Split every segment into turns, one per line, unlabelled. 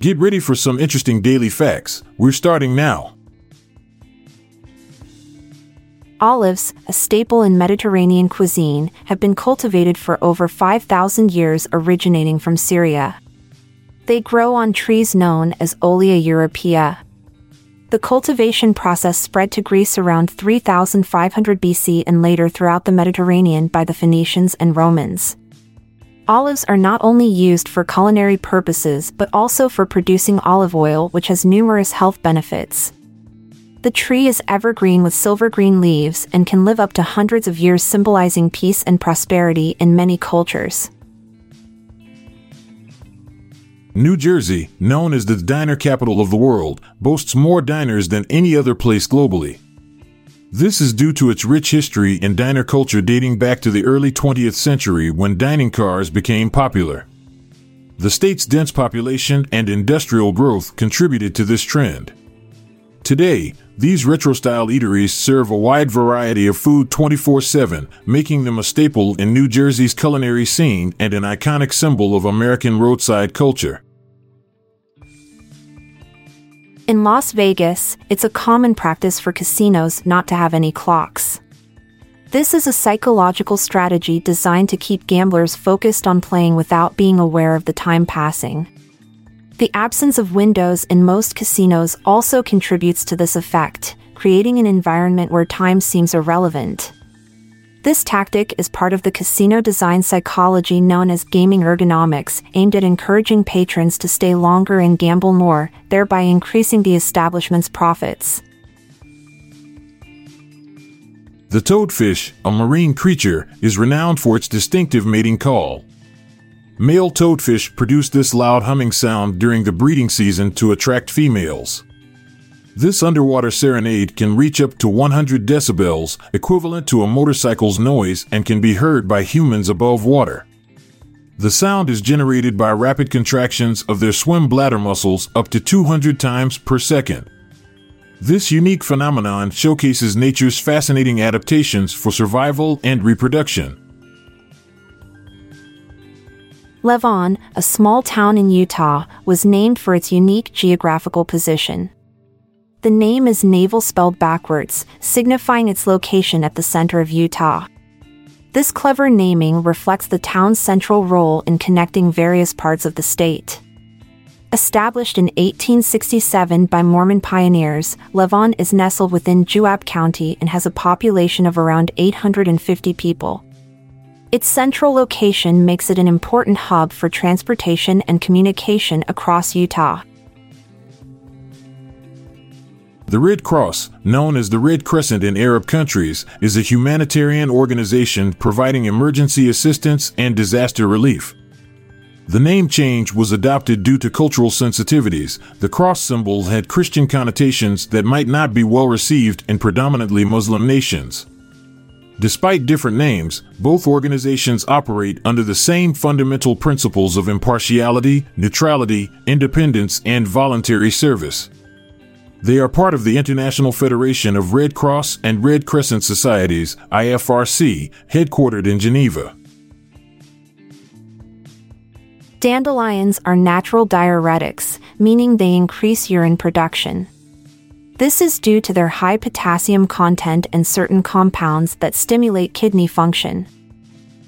Get ready for some interesting daily facts. We're starting now.
Olives, a staple in Mediterranean cuisine, have been cultivated for over 5,000 years originating from Syria. They grow on trees known as Olea europaea. The cultivation process spread to Greece around 3500 BC and later throughout the Mediterranean by the Phoenicians and Romans. Olives are not only used for culinary purposes but also for producing olive oil, which has numerous health benefits. The tree is evergreen with silver green leaves and can live up to hundreds of years, symbolizing peace and prosperity in many cultures.
New Jersey, known as the diner capital of the world, boasts more diners than any other place globally. This is due to its rich history and diner culture dating back to the early 20th century when dining cars became popular. The state's dense population and industrial growth contributed to this trend. Today, these retro style eateries serve a wide variety of food 24 7, making them a staple in New Jersey's culinary scene and an iconic symbol of American roadside culture.
In Las Vegas, it's a common practice for casinos not to have any clocks. This is a psychological strategy designed to keep gamblers focused on playing without being aware of the time passing. The absence of windows in most casinos also contributes to this effect, creating an environment where time seems irrelevant. This tactic is part of the casino design psychology known as gaming ergonomics, aimed at encouraging patrons to stay longer and gamble more, thereby increasing the establishment's profits.
The toadfish, a marine creature, is renowned for its distinctive mating call. Male toadfish produce this loud humming sound during the breeding season to attract females. This underwater serenade can reach up to 100 decibels, equivalent to a motorcycle's noise, and can be heard by humans above water. The sound is generated by rapid contractions of their swim bladder muscles up to 200 times per second. This unique phenomenon showcases nature's fascinating adaptations for survival and reproduction.
Levan, a small town in Utah, was named for its unique geographical position. The name is navel spelled backwards, signifying its location at the center of Utah. This clever naming reflects the town's central role in connecting various parts of the state. Established in 1867 by Mormon pioneers, Levan is nestled within Juab County and has a population of around 850 people. Its central location makes it an important hub for transportation and communication across Utah.
The Red Cross, known as the Red Crescent in Arab countries, is a humanitarian organization providing emergency assistance and disaster relief. The name change was adopted due to cultural sensitivities. The cross symbol had Christian connotations that might not be well received in predominantly Muslim nations. Despite different names, both organizations operate under the same fundamental principles of impartiality, neutrality, independence, and voluntary service. They are part of the International Federation of Red Cross and Red Crescent Societies, IFRC, headquartered in Geneva.
Dandelions are natural diuretics, meaning they increase urine production. This is due to their high potassium content and certain compounds that stimulate kidney function.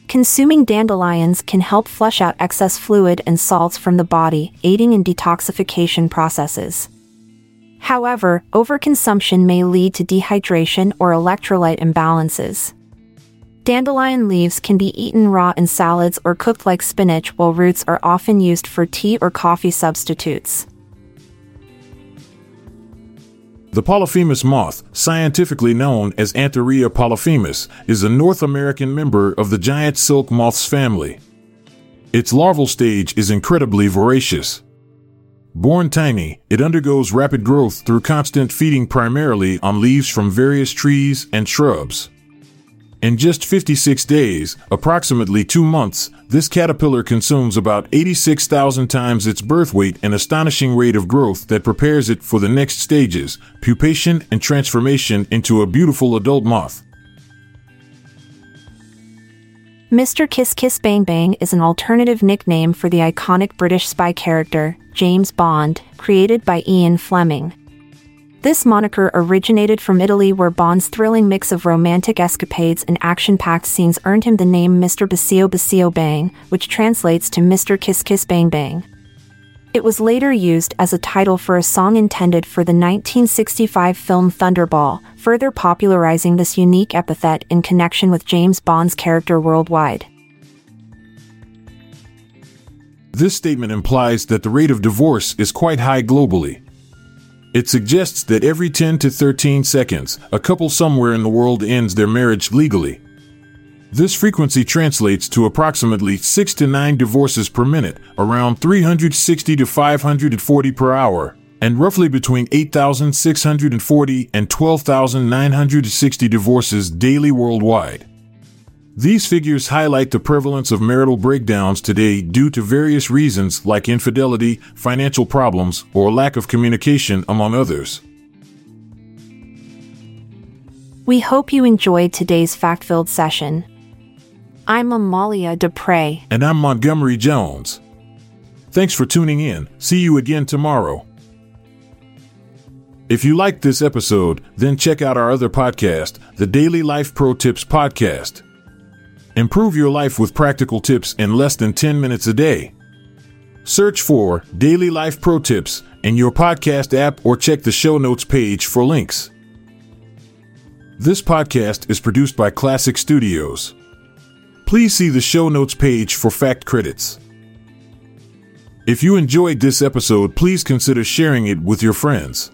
Consuming dandelions can help flush out excess fluid and salts from the body, aiding in detoxification processes. However, overconsumption may lead to dehydration or electrolyte imbalances. Dandelion leaves can be eaten raw in salads or cooked like spinach, while roots are often used for tea or coffee substitutes.
The Polyphemus moth, scientifically known as Antheraea polyphemus, is a North American member of the giant silk moths family. Its larval stage is incredibly voracious. Born tiny, it undergoes rapid growth through constant feeding primarily on leaves from various trees and shrubs. In just 56 days, approximately two months, this caterpillar consumes about 86,000 times its birth weight, an astonishing rate of growth that prepares it for the next stages, pupation and transformation into a beautiful adult moth.
Mr. Kiss Kiss Bang Bang is an alternative nickname for the iconic British spy character, James Bond, created by Ian Fleming. This moniker originated from Italy, where Bond's thrilling mix of romantic escapades and action packed scenes earned him the name Mr. Bacio Bacio Bang, which translates to Mr. Kiss Kiss Bang Bang. It was later used as a title for a song intended for the 1965 film Thunderball, further popularizing this unique epithet in connection with James Bond's character worldwide.
This statement implies that the rate of divorce is quite high globally. It suggests that every 10 to 13 seconds, a couple somewhere in the world ends their marriage legally. This frequency translates to approximately 6 to 9 divorces per minute, around 360 to 540 per hour, and roughly between 8,640 and 12,960 divorces daily worldwide. These figures highlight the prevalence of marital breakdowns today due to various reasons like infidelity, financial problems, or lack of communication, among others.
We hope you enjoyed today's fact filled session. I'm Amalia Dupre.
And I'm Montgomery Jones. Thanks for tuning in. See you again tomorrow. If you liked this episode, then check out our other podcast, the Daily Life Pro Tips Podcast. Improve your life with practical tips in less than 10 minutes a day. Search for Daily Life Pro Tips in your podcast app or check the show notes page for links. This podcast is produced by Klassic Studios. Please see the show notes page for fact credits. If you enjoyed this episode, please consider sharing it with your friends.